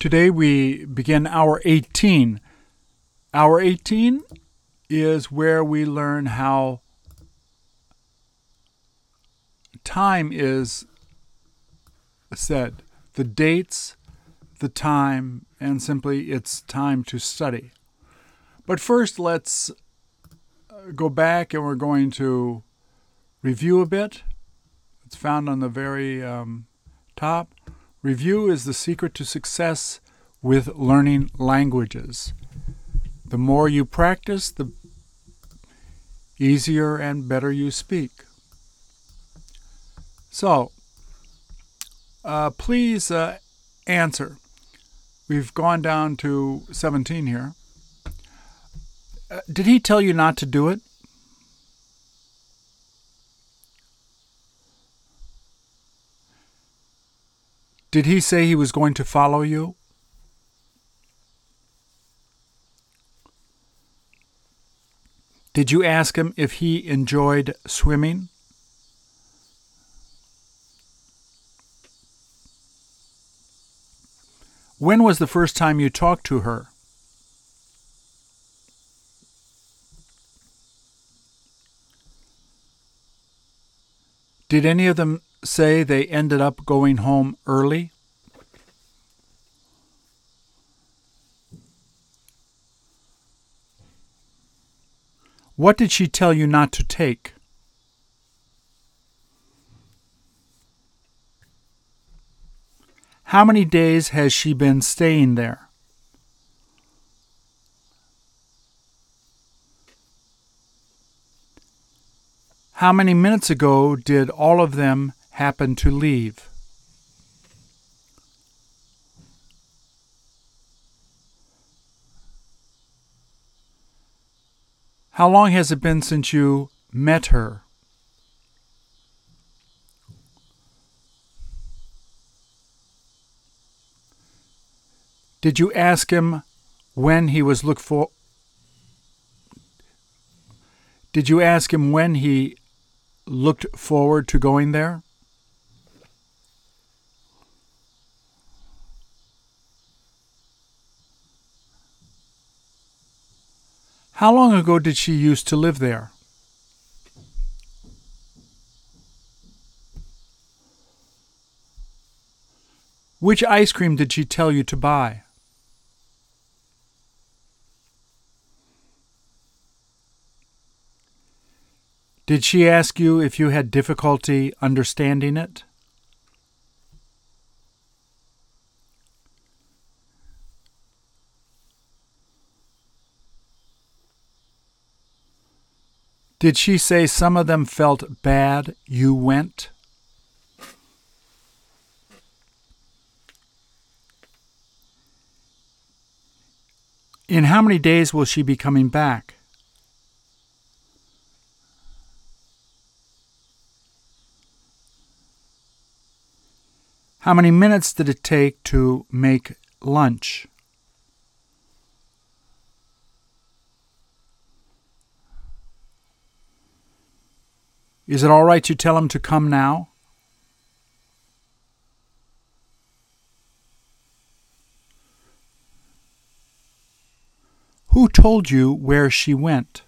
Today we begin hour 18. Hour 18 is where we learn how time is said, the dates, the time, and simply it's time to study. But first, let's go back and we're going to review a bit. It's found on the very um, top. Review is the secret to success with learning languages. The more you practice, the easier and better you speak. So, uh, please uh, answer. We've gone down to 17 here. Uh, did he tell you not to do it? Did he say he was going to follow you? Did you ask him if he enjoyed swimming? When was the first time you talked to her? Did any of them say they ended up going home early? What did she tell you not to take? How many days has she been staying there? How many minutes ago did all of them happen to leave? How long has it been since you met her? Did you ask him when he was look for Did you ask him when he looked forward to going there? How long ago did she used to live there? Which ice cream did she tell you to buy? Did she ask you if you had difficulty understanding it? Did she say some of them felt bad you went? In how many days will she be coming back? How many minutes did it take to make lunch? Is it all right to tell him to come now? Who told you where she went?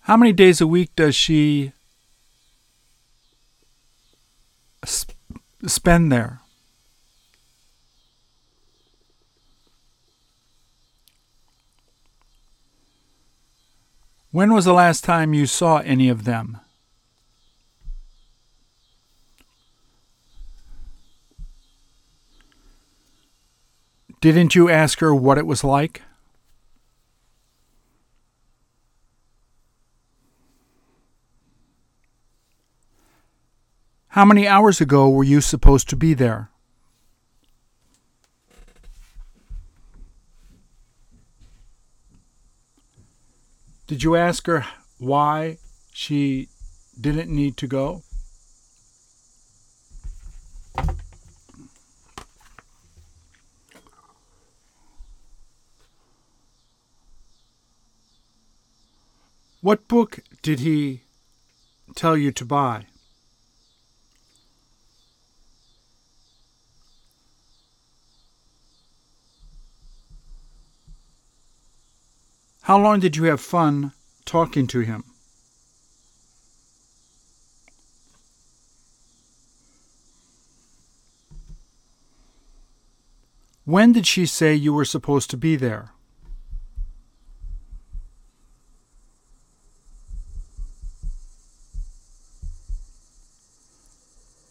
How many days a week does she sp- spend there? When was the last time you saw any of them? Didn't you ask her what it was like? How many hours ago were you supposed to be there? Did you ask her why she didn't need to go? What book did he tell you to buy? How long did you have fun talking to him? When did she say you were supposed to be there?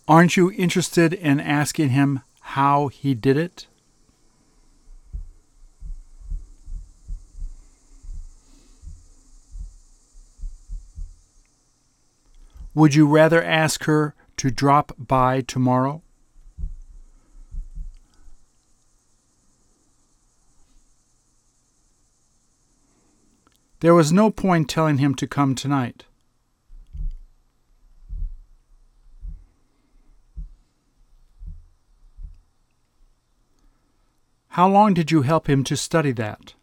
Aren't you interested in asking him how he did it? Would you rather ask her to drop by tomorrow? There was no point telling him to come tonight. How long did you help him to study that?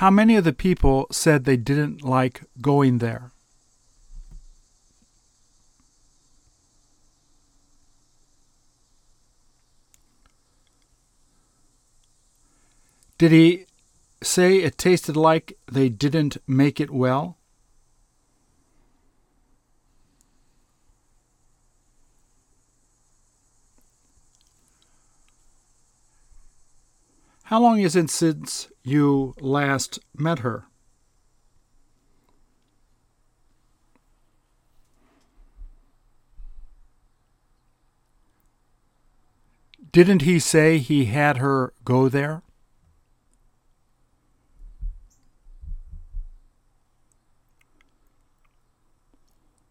How many of the people said they didn't like going there? Did he say it tasted like they didn't make it well? How long is it since you last met her? Didn't he say he had her go there?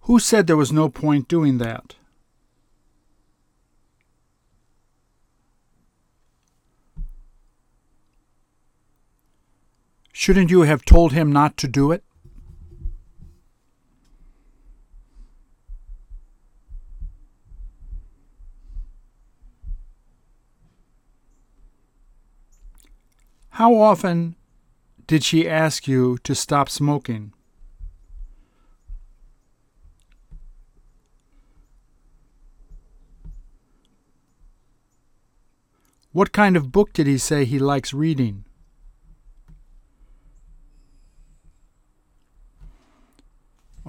Who said there was no point doing that? Shouldn't you have told him not to do it? How often did she ask you to stop smoking? What kind of book did he say he likes reading?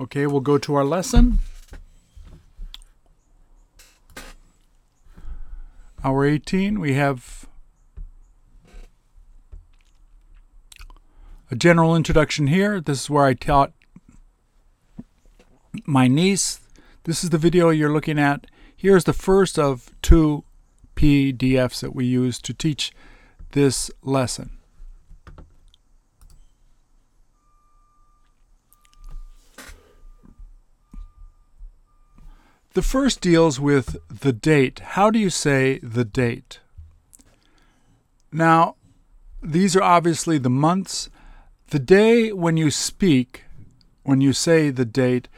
Okay, we'll go to our lesson. Hour 18, we have a general introduction here. This is where I taught my niece. This is the video you're looking at. Here's the first of two PDFs that we use to teach this lesson. The first deals with the date. How do you say the date? Now, these are obviously the months. The day when you speak, when you say the date,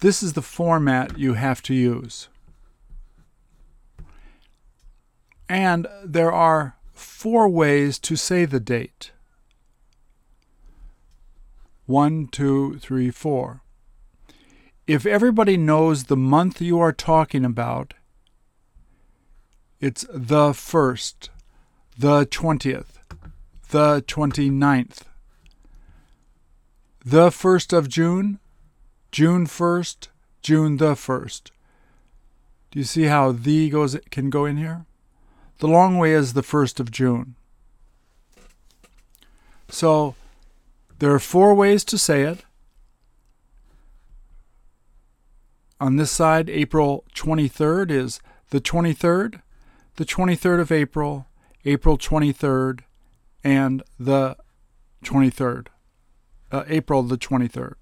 this is the format you have to use. And there are four ways to say the date. One, two, three, four. If everybody knows the month you are talking about, it's the first, the 20th, the 29th, the 1st of June, June 1st, June the 1st. Do you see how the goes can go in here? The long way is the 1st of June. So there are four ways to say it. On this side, April 23rd is the 23rd, the 23rd of April, April 23rd, and the 23rd, uh, April the 23rd.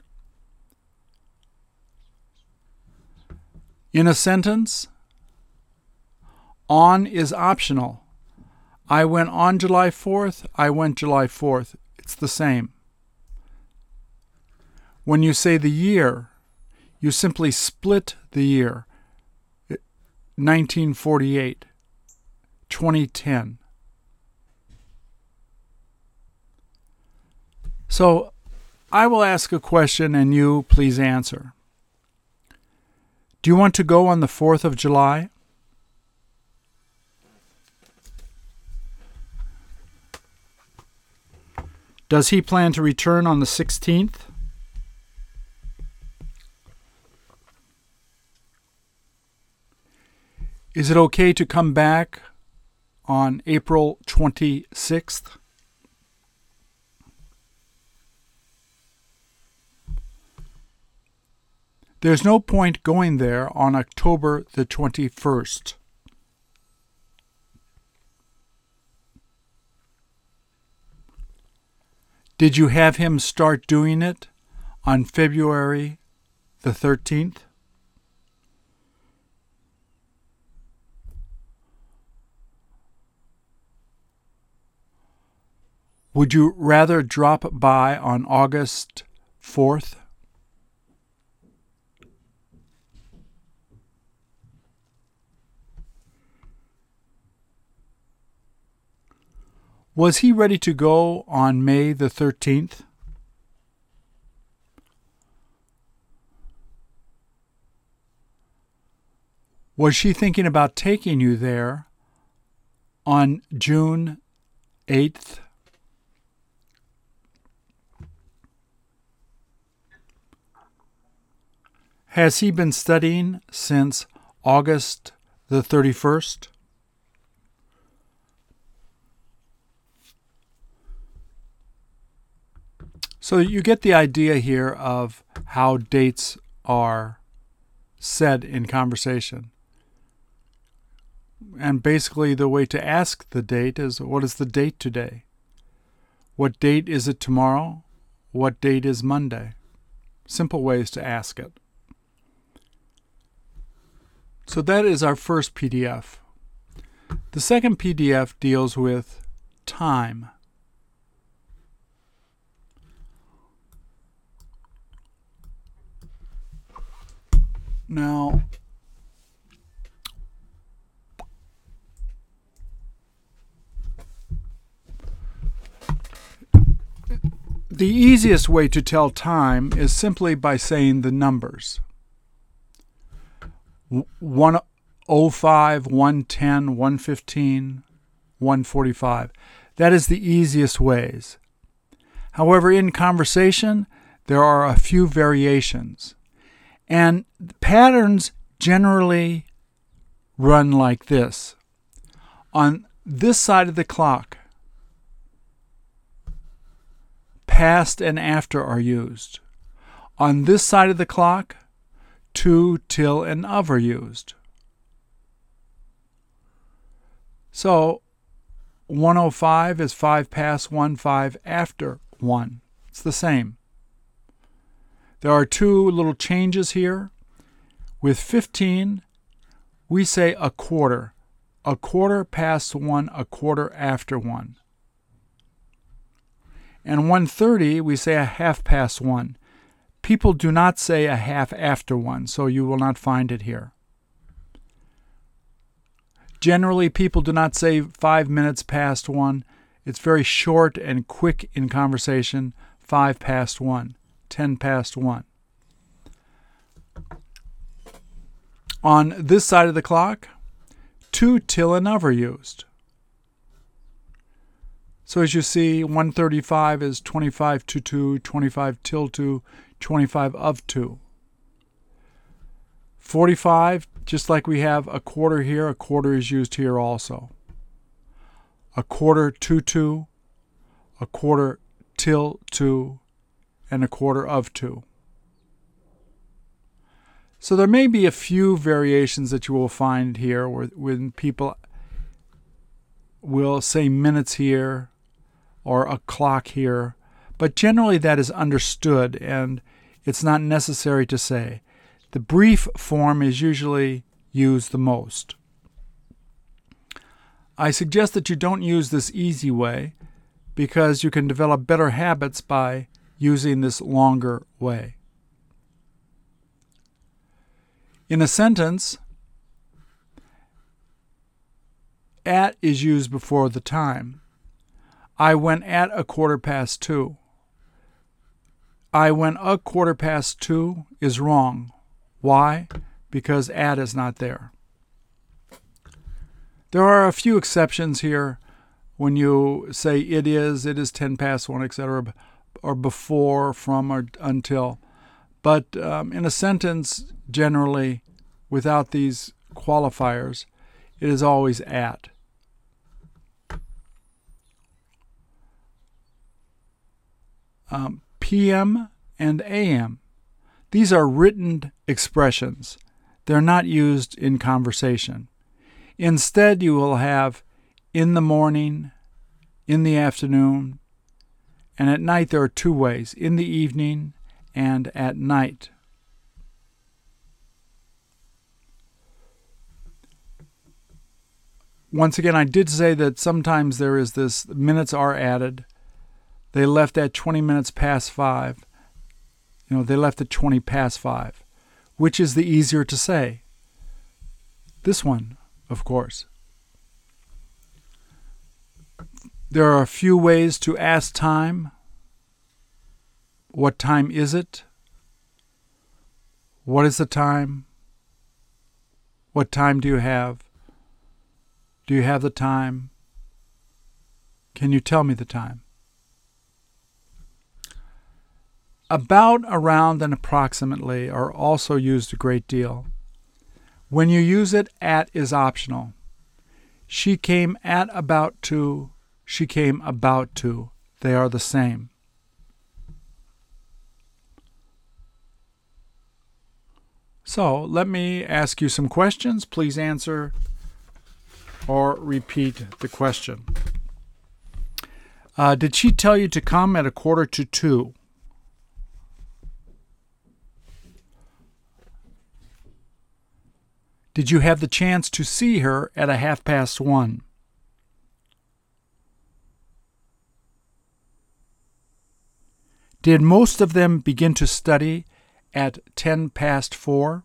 In a sentence, on is optional. I went on July 4th. I went July 4th. It's the same. When you say the year, you simply split the year 1948, 2010. So I will ask a question and you please answer. Do you want to go on the 4th of July? Does he plan to return on the 16th? Is it okay to come back on April 26th? There's no point going there on October the 21st. Did you have him start doing it on February the 13th? Would you rather drop by on August 4th? Was he ready to go on May the 13th? Was she thinking about taking you there on June 8th? Has he been studying since August the 31st? So you get the idea here of how dates are said in conversation. And basically, the way to ask the date is what is the date today? What date is it tomorrow? What date is Monday? Simple ways to ask it. So that is our first PDF. The second PDF deals with time. Now, the easiest way to tell time is simply by saying the numbers 105, 110, 115, 145. That is the easiest ways. However, in conversation, there are a few variations. And patterns generally run like this. On this side of the clock, past and after are used. On this side of the clock, to, till, and of are used. So 105 is 5 past 1, 5 after 1. It's the same. There are two little changes here. With 15, we say a quarter. A quarter past 1, a quarter after 1. And 130, we say a half past 1. People do not say a half after 1, so you will not find it here. Generally, people do not say five minutes past 1. It's very short and quick in conversation, 5 past one, ten past 1. On this side of the clock, to till and of are used. So as you see, 135 is 25 to 2, 25 till 2, 25 of 2. 45, just like we have a quarter here, a quarter is used here also. A quarter to 2, a quarter till 2, and a quarter of 2. So there may be a few variations that you will find here where, when people will say minutes here or a clock here, but generally that is understood and it's not necessary to say. The brief form is usually used the most. I suggest that you don't use this easy way because you can develop better habits by using this longer way. In a sentence, at is used before the time. I went at a quarter past two. I went a quarter past two is wrong. Why? Because at is not there. There are a few exceptions here when you say it is, it is 10 past 1, etc., or before, from, or until. But um, in a sentence, generally, without these qualifiers, it is always at. Um, PM and AM. These are written expressions. They're not used in conversation. Instead, you will have in the morning, in the afternoon, and at night there are two ways in the evening and at night. Once again, I did say that sometimes there is this minutes are added. They left at 20 minutes past 5. You know, they left at 20 past 5. Which is the easier to say? This one, of course. There are a few ways to ask time. What time is it? What is the time? What time do you have? Do you have the time? Can you tell me the time? About, around, and approximately are also used a great deal. When you use it, at is optional. She came at about two, she came about two. They are the same. So let me ask you some questions. Please answer or repeat the question. Uh, did she tell you to come at a quarter to two? Did you have the chance to see her at a half past one? Did most of them begin to study at ten past four?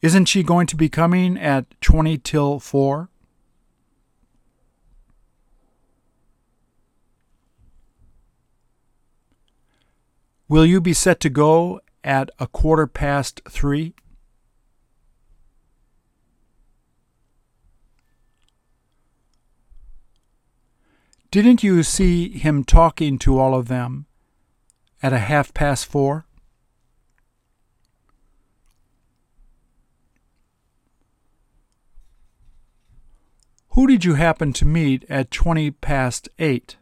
Isn't she going to be coming at twenty till four? Will you be set to go at a quarter past three? Didn't you see him talking to all of them at a half past four? Who did you happen to meet at twenty past eight?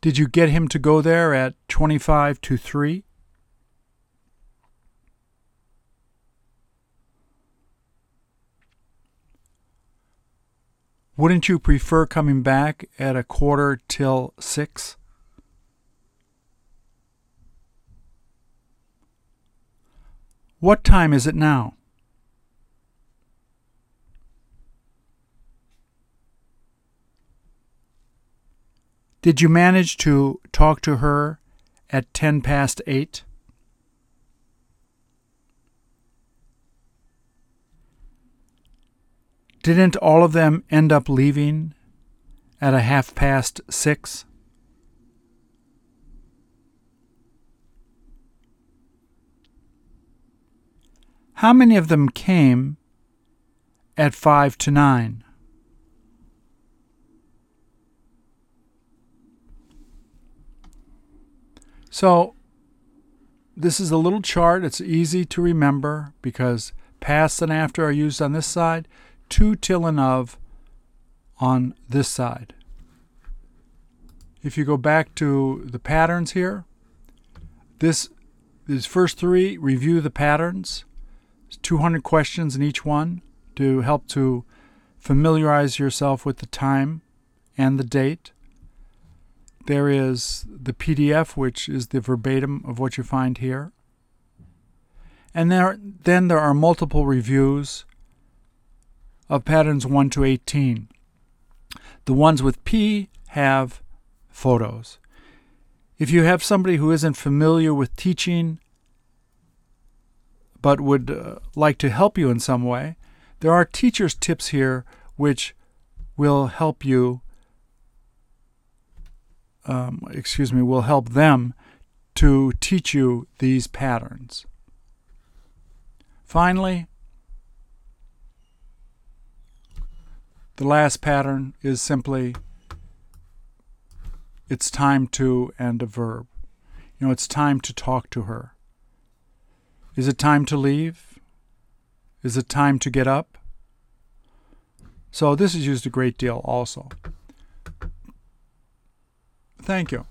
Did you get him to go there at 25 to 3? Wouldn't you prefer coming back at a quarter till 6? What time is it now? Did you manage to talk to her at ten past eight? Didn't all of them end up leaving at a half past six? How many of them came at five to nine? So this is a little chart. It's easy to remember because past and after are used on this side, to, till, and of on this side. If you go back to the patterns here, this these first three review the patterns. There's 200 questions in each one to help to familiarize yourself with the time and the date. There is the PDF, which is the verbatim of what you find here. And there, then there are multiple reviews of patterns 1 to 18. The ones with P have photos. If you have somebody who isn't familiar with teaching but would uh, like to help you in some way, there are teacher's tips here which will help you, um, excuse me, will help them to teach you these patterns. Finally, the last pattern is simply it's time to and a verb. You know, it's time to talk to her. Is it time to leave? Is it time to get up? So this is used a great deal also. Thank you.